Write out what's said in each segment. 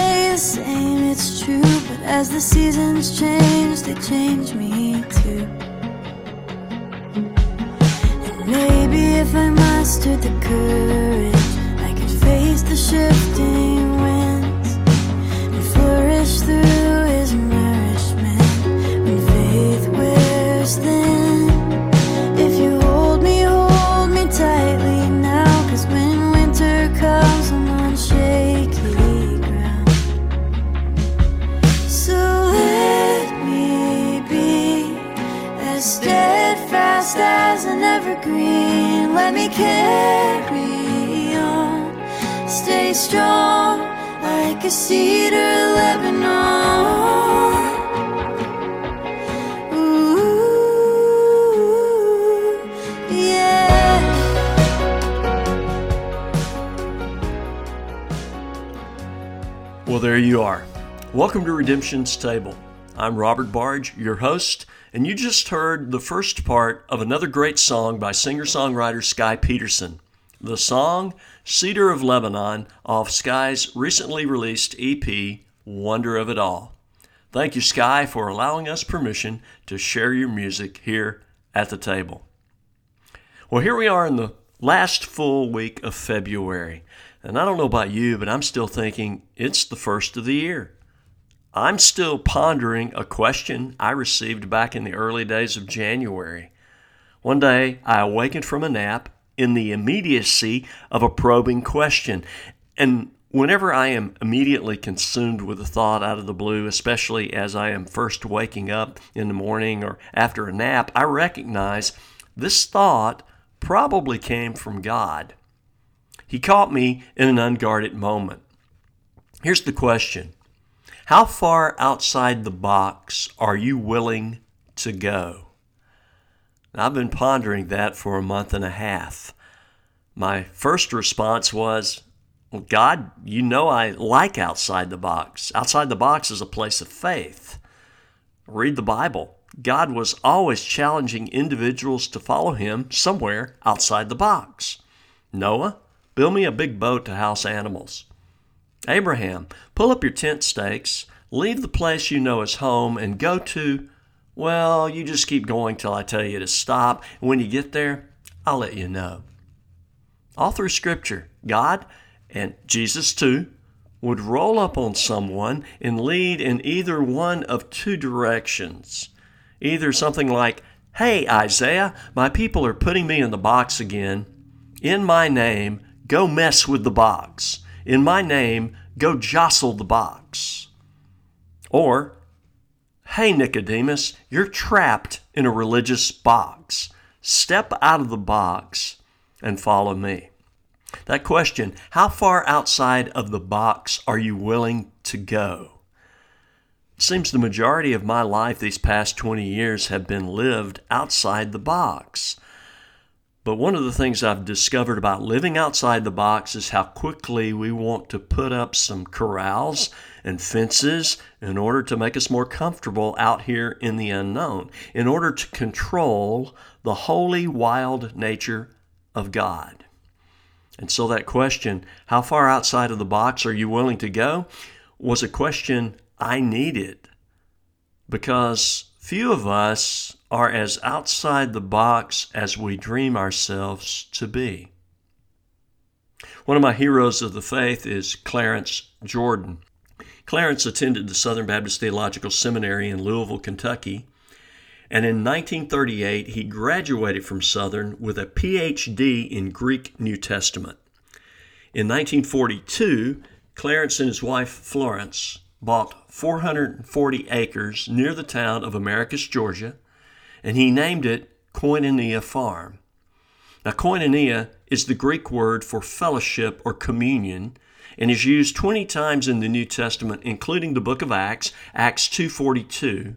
Say the same, it's true, but as the seasons change, they change me too. And maybe if I mustered the courage, I could face the shifting winds and flourish through me carry on. Stay strong like a cedar Lebanon. Well, there you are. Welcome to Redemption's Table. I'm Robert Barge, your host, and you just heard the first part of another great song by singer songwriter Skye Peterson. The song Cedar of Lebanon off Skye's recently released EP, Wonder of It All. Thank you, Skye, for allowing us permission to share your music here at the table. Well, here we are in the last full week of February. And I don't know about you, but I'm still thinking it's the first of the year. I'm still pondering a question I received back in the early days of January. One day, I awakened from a nap in the immediacy of a probing question. And whenever I am immediately consumed with a thought out of the blue, especially as I am first waking up in the morning or after a nap, I recognize this thought probably came from God. He caught me in an unguarded moment. Here's the question How far outside the box are you willing to go? Now, I've been pondering that for a month and a half. My first response was, well, God, you know I like outside the box. Outside the box is a place of faith. Read the Bible. God was always challenging individuals to follow him somewhere outside the box. Noah, build me a big boat to house animals. Abraham, pull up your tent stakes, leave the place you know is home, and go to, well, you just keep going till I tell you to stop. And when you get there, I'll let you know. All through Scripture, God, and Jesus too, would roll up on someone and lead in either one of two directions. Either something like, Hey, Isaiah, my people are putting me in the box again. In my name, go mess with the box. In my name, go jostle the box. Or, Hey, Nicodemus, you're trapped in a religious box. Step out of the box and follow me. That question, how far outside of the box are you willing to go? It seems the majority of my life these past 20 years have been lived outside the box. But one of the things I've discovered about living outside the box is how quickly we want to put up some corrals and fences in order to make us more comfortable out here in the unknown, in order to control the holy, wild nature of God. And so that question, how far outside of the box are you willing to go, was a question I needed because few of us are as outside the box as we dream ourselves to be. One of my heroes of the faith is Clarence Jordan. Clarence attended the Southern Baptist Theological Seminary in Louisville, Kentucky, and in 1938 he graduated from Southern with a PhD in Greek New Testament. In 1942, Clarence and his wife Florence bought 440 acres near the town of Americus, Georgia, and he named it Koinonia Farm. Now, koinonia is the Greek word for fellowship or communion and is used 20 times in the New Testament, including the book of Acts, Acts 2.42,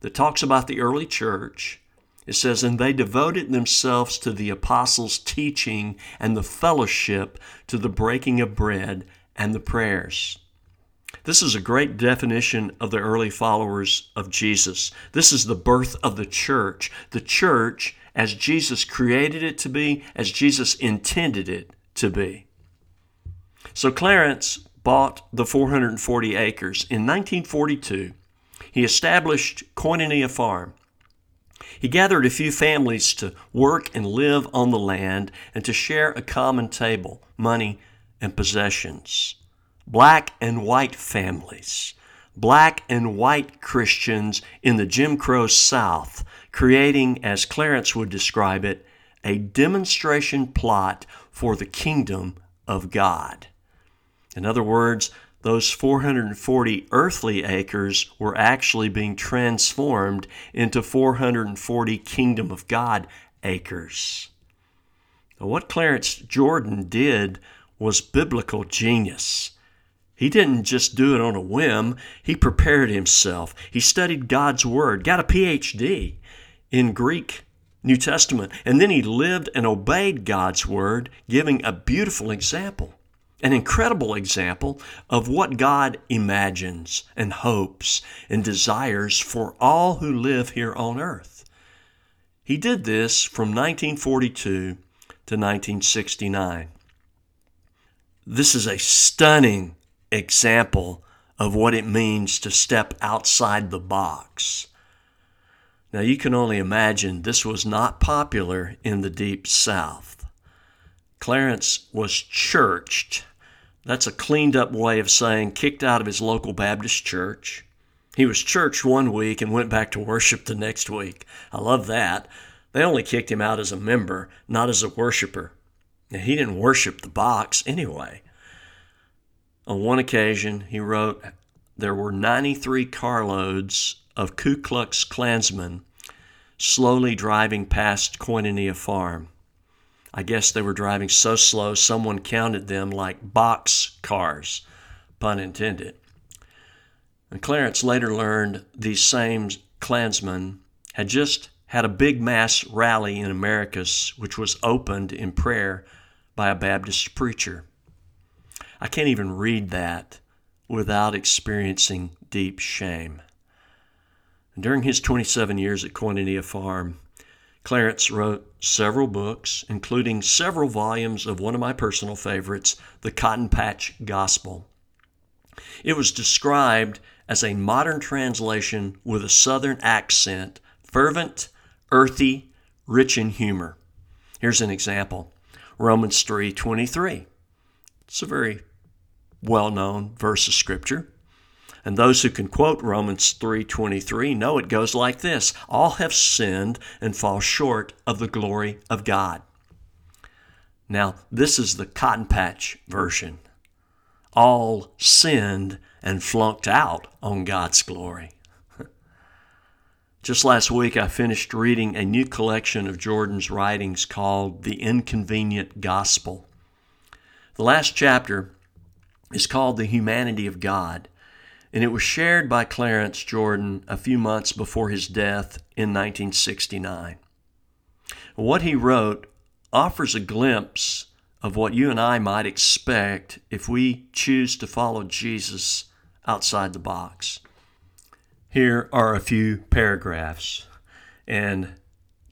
that talks about the early church. It says, And they devoted themselves to the apostles' teaching and the fellowship, to the breaking of bread and the prayers. This is a great definition of the early followers of Jesus. This is the birth of the church. The church as Jesus created it to be, as Jesus intended it to be. So Clarence bought the 440 acres. In 1942, he established Koinonia Farm. He gathered a few families to work and live on the land and to share a common table, money, and possessions. Black and white families, black and white Christians in the Jim Crow South creating, as Clarence would describe it, a demonstration plot for the kingdom of God. In other words, those 440 earthly acres were actually being transformed into 440 kingdom of God acres. Now, what Clarence Jordan did was biblical genius. He didn't just do it on a whim, he prepared himself. He studied God's Word, got a PhD, in Greek New Testament. And then he lived and obeyed God's word, giving a beautiful example, an incredible example of what God imagines and hopes and desires for all who live here on earth. He did this from 1942 to 1969. This is a stunning example of what it means to step outside the box now you can only imagine this was not popular in the Deep South. Clarence was churched. That's a cleaned up way of saying kicked out of his local Baptist church. He was churched one week and went back to worship the next week. I love that. They only kicked him out as a member, not as a worshiper. And he didn't worship the box anyway. On one occasion, he wrote, There were 93 carloads of Ku Klux Klansmen slowly driving past Koinonia Farm. I guess they were driving so slow someone counted them like box cars, pun intended. And Clarence later learned these same Klansmen had just had a big mass rally in Americus, which was opened in prayer by a Baptist preacher. I can't even read that without experiencing deep shame. During his 27 years at Koinonia Farm, Clarence wrote several books, including several volumes of one of my personal favorites, The Cotton Patch Gospel. It was described as a modern translation with a southern accent, fervent, earthy, rich in humor. Here's an example. Romans 3:23. It's a very well-known verse of scripture. And those who can quote Romans 3:23 know it goes like this: all have sinned and fall short of the glory of God. Now, this is the cotton patch version. All sinned and flunked out on God's glory. Just last week, I finished reading a new collection of Jordan's writings called The Inconvenient Gospel. The last chapter is called The Humanity of God and it was shared by Clarence Jordan a few months before his death in 1969. What he wrote offers a glimpse of what you and I might expect if we choose to follow Jesus outside the box. Here are a few paragraphs, and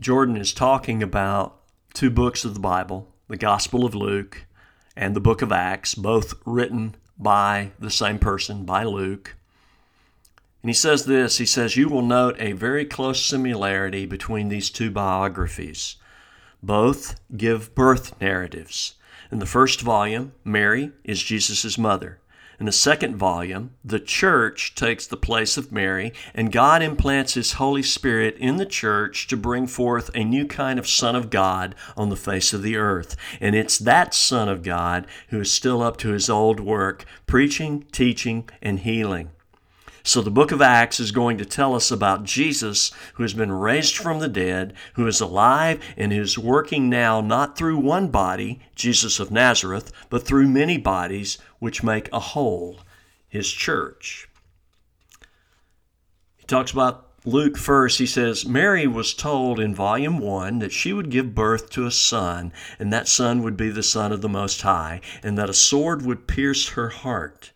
Jordan is talking about two books of the Bible the Gospel of Luke and the book of Acts, both written by the same person, by Luke. And he says this he says, You will note a very close similarity between these two biographies. Both give birth narratives. In the first volume, Mary is Jesus' mother. In the second volume, the church takes the place of Mary, and God implants His Holy Spirit in the church to bring forth a new kind of Son of God on the face of the earth. And it's that Son of God who is still up to His old work, preaching, teaching, and healing. So the book of Acts is going to tell us about Jesus who has been raised from the dead, who is alive and is working now not through one body, Jesus of Nazareth, but through many bodies which make a whole, his church. He talks about Luke first, he says, Mary was told in volume 1 that she would give birth to a son, and that son would be the Son of the Most High, and that a sword would pierce her heart.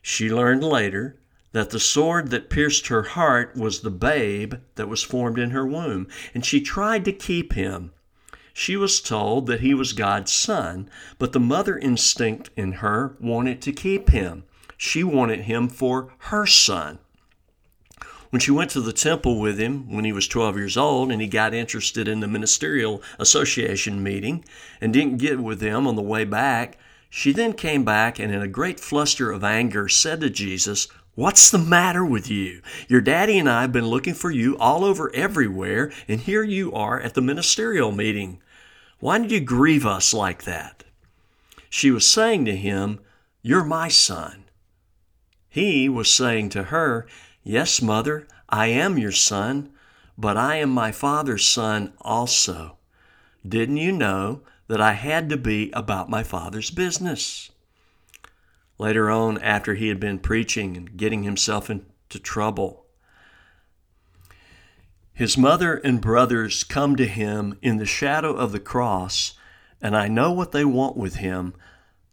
She learned later that the sword that pierced her heart was the babe that was formed in her womb, and she tried to keep him. She was told that he was God's son, but the mother instinct in her wanted to keep him. She wanted him for her son. When she went to the temple with him when he was 12 years old and he got interested in the ministerial association meeting and didn't get with them on the way back, she then came back and in a great fluster of anger said to Jesus, What's the matter with you? Your daddy and I have been looking for you all over everywhere, and here you are at the ministerial meeting. Why did you grieve us like that? She was saying to him, You're my son. He was saying to her, Yes, mother, I am your son, but I am my father's son also. Didn't you know that I had to be about my father's business? Later on after he had been preaching and getting himself into trouble. His mother and brothers come to him in the shadow of the cross, and I know what they want with him.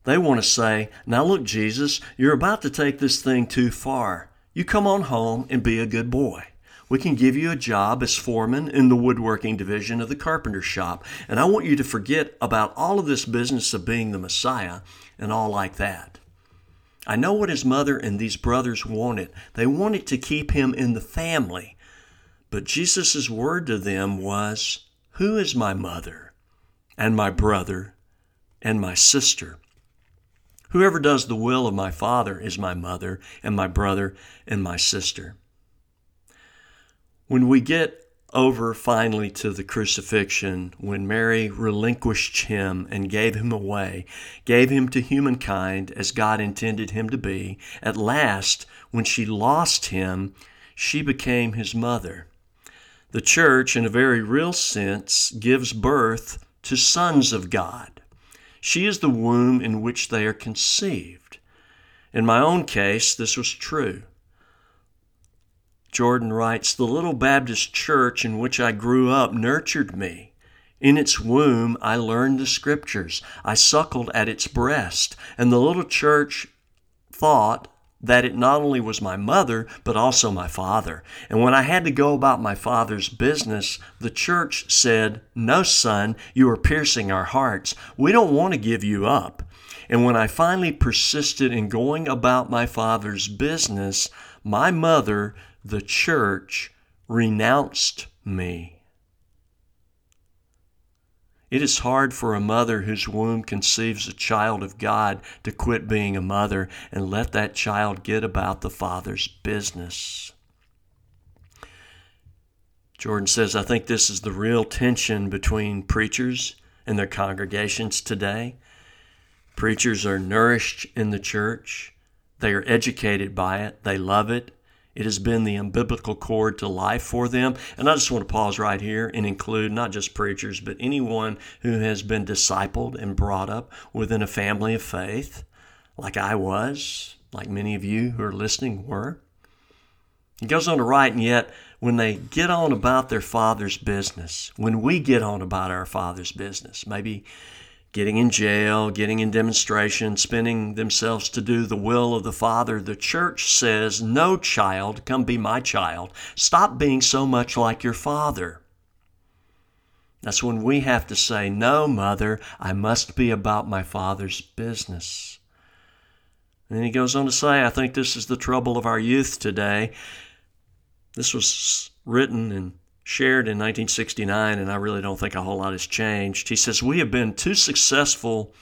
They want to say, Now look, Jesus, you're about to take this thing too far. You come on home and be a good boy. We can give you a job as foreman in the woodworking division of the carpenter shop, and I want you to forget about all of this business of being the Messiah and all like that. I know what his mother and these brothers wanted. They wanted to keep him in the family. But Jesus' word to them was, Who is my mother and my brother and my sister? Whoever does the will of my Father is my mother and my brother and my sister. When we get over finally to the crucifixion when Mary relinquished him and gave him away, gave him to humankind as God intended him to be. At last, when she lost him, she became his mother. The church, in a very real sense, gives birth to sons of God. She is the womb in which they are conceived. In my own case, this was true. Jordan writes The little Baptist church in which I grew up nurtured me. In its womb, I learned the scriptures. I suckled at its breast. And the little church thought that it not only was my mother, but also my father. And when I had to go about my father's business, the church said, No, son, you are piercing our hearts. We don't want to give you up. And when I finally persisted in going about my father's business, my mother the church renounced me. It is hard for a mother whose womb conceives a child of God to quit being a mother and let that child get about the father's business. Jordan says, I think this is the real tension between preachers and their congregations today. Preachers are nourished in the church, they are educated by it, they love it, it has been the umbilical cord to life for them. And I just want to pause right here and include not just preachers, but anyone who has been discipled and brought up within a family of faith, like I was, like many of you who are listening were. He goes on to write, and yet when they get on about their father's business, when we get on about our father's business, maybe getting in jail, getting in demonstration, spending themselves to do the will of the Father, the church says, No child, come be my child. Stop being so much like your father. That's when we have to say, No, mother, I must be about my father's business. And then he goes on to say, I think this is the trouble of our youth today. This was written in shared in 1969, and I really don't think a whole lot has changed. He says, We have been too successful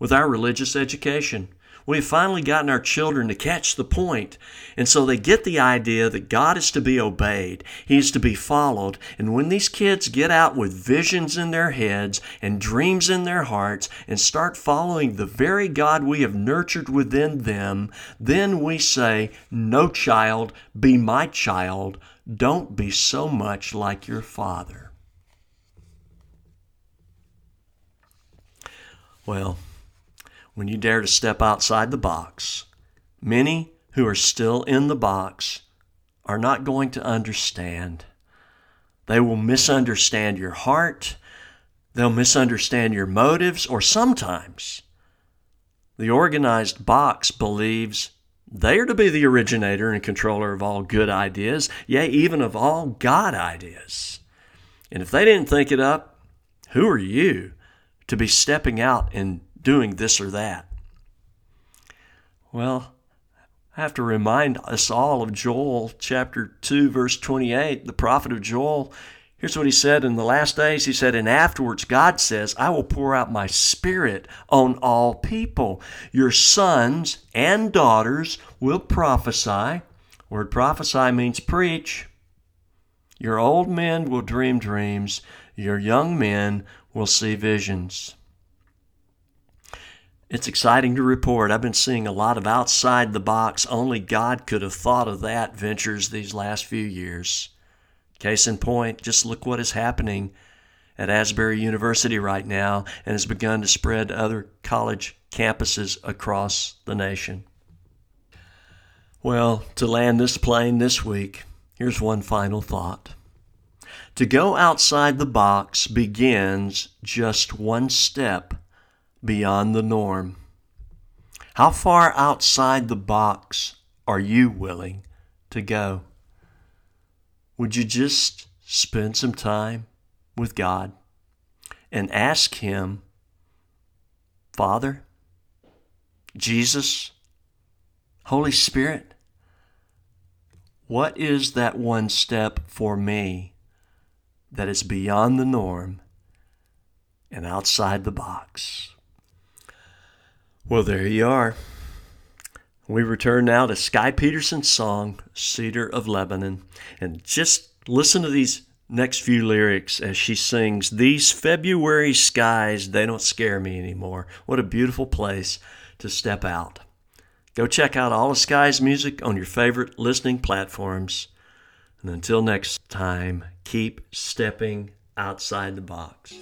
with our religious education. We have finally gotten our children to catch the point, and so they get the idea that God is to be obeyed, He is to be followed. And when these kids get out with visions in their heads and dreams in their hearts and start following the very God we have nurtured within them, then we say, No child, be my child don't be so much like your father. Well, when you dare to step outside the box, many who are still in the box are not going to understand. They will misunderstand your heart. They'll misunderstand your motives, or sometimes the organized box believes They are to be the originator and controller of all good ideas, yea, even of all God ideas. And if they didn't think it up, who are you to be stepping out and doing this or that? Well, I have to remind us all of Joel chapter 2, verse 28. The prophet of Joel, here's what he said in the last days. He said, And afterwards, God says, I will pour out my spirit on all people. Your sons and daughters will prophesy. Word prophesy means preach. Your old men will dream dreams. Your young men will see visions. It's exciting to report. I've been seeing a lot of outside the box, only God could have thought of that ventures these last few years. Case in point, just look what is happening at Asbury University right now and has begun to spread to other college campuses across the nation. Well, to land this plane this week, here's one final thought. To go outside the box begins just one step beyond the norm? How far outside the box are you willing to go? Would you just spend some time with God and ask Him, Father, Jesus, Holy Spirit, what is that one step for me that is beyond the norm and outside the box? Well, there you are. We return now to Skye Peterson's song, Cedar of Lebanon. And just listen to these next few lyrics as she sings, These February skies, they don't scare me anymore. What a beautiful place to step out. Go check out all of Skye's music on your favorite listening platforms. And until next time, keep stepping outside the box.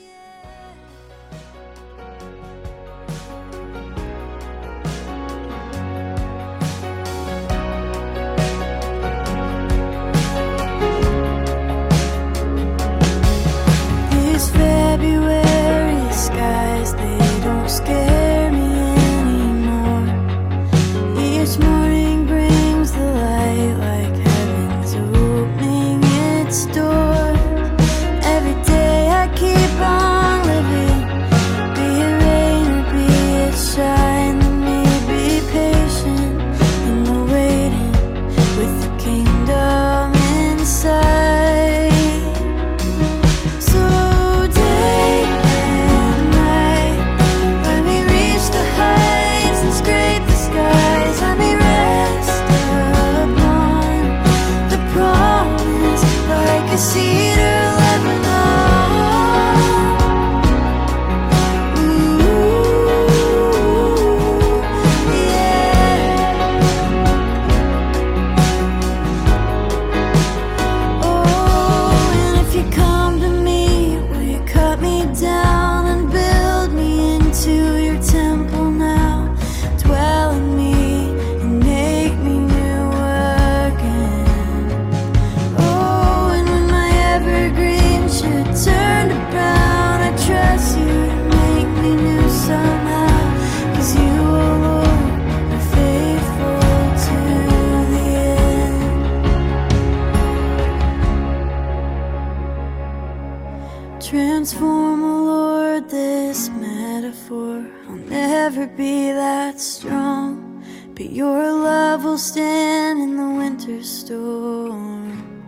Never be that strong, but your love will stand in the winter storm.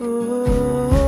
Oh.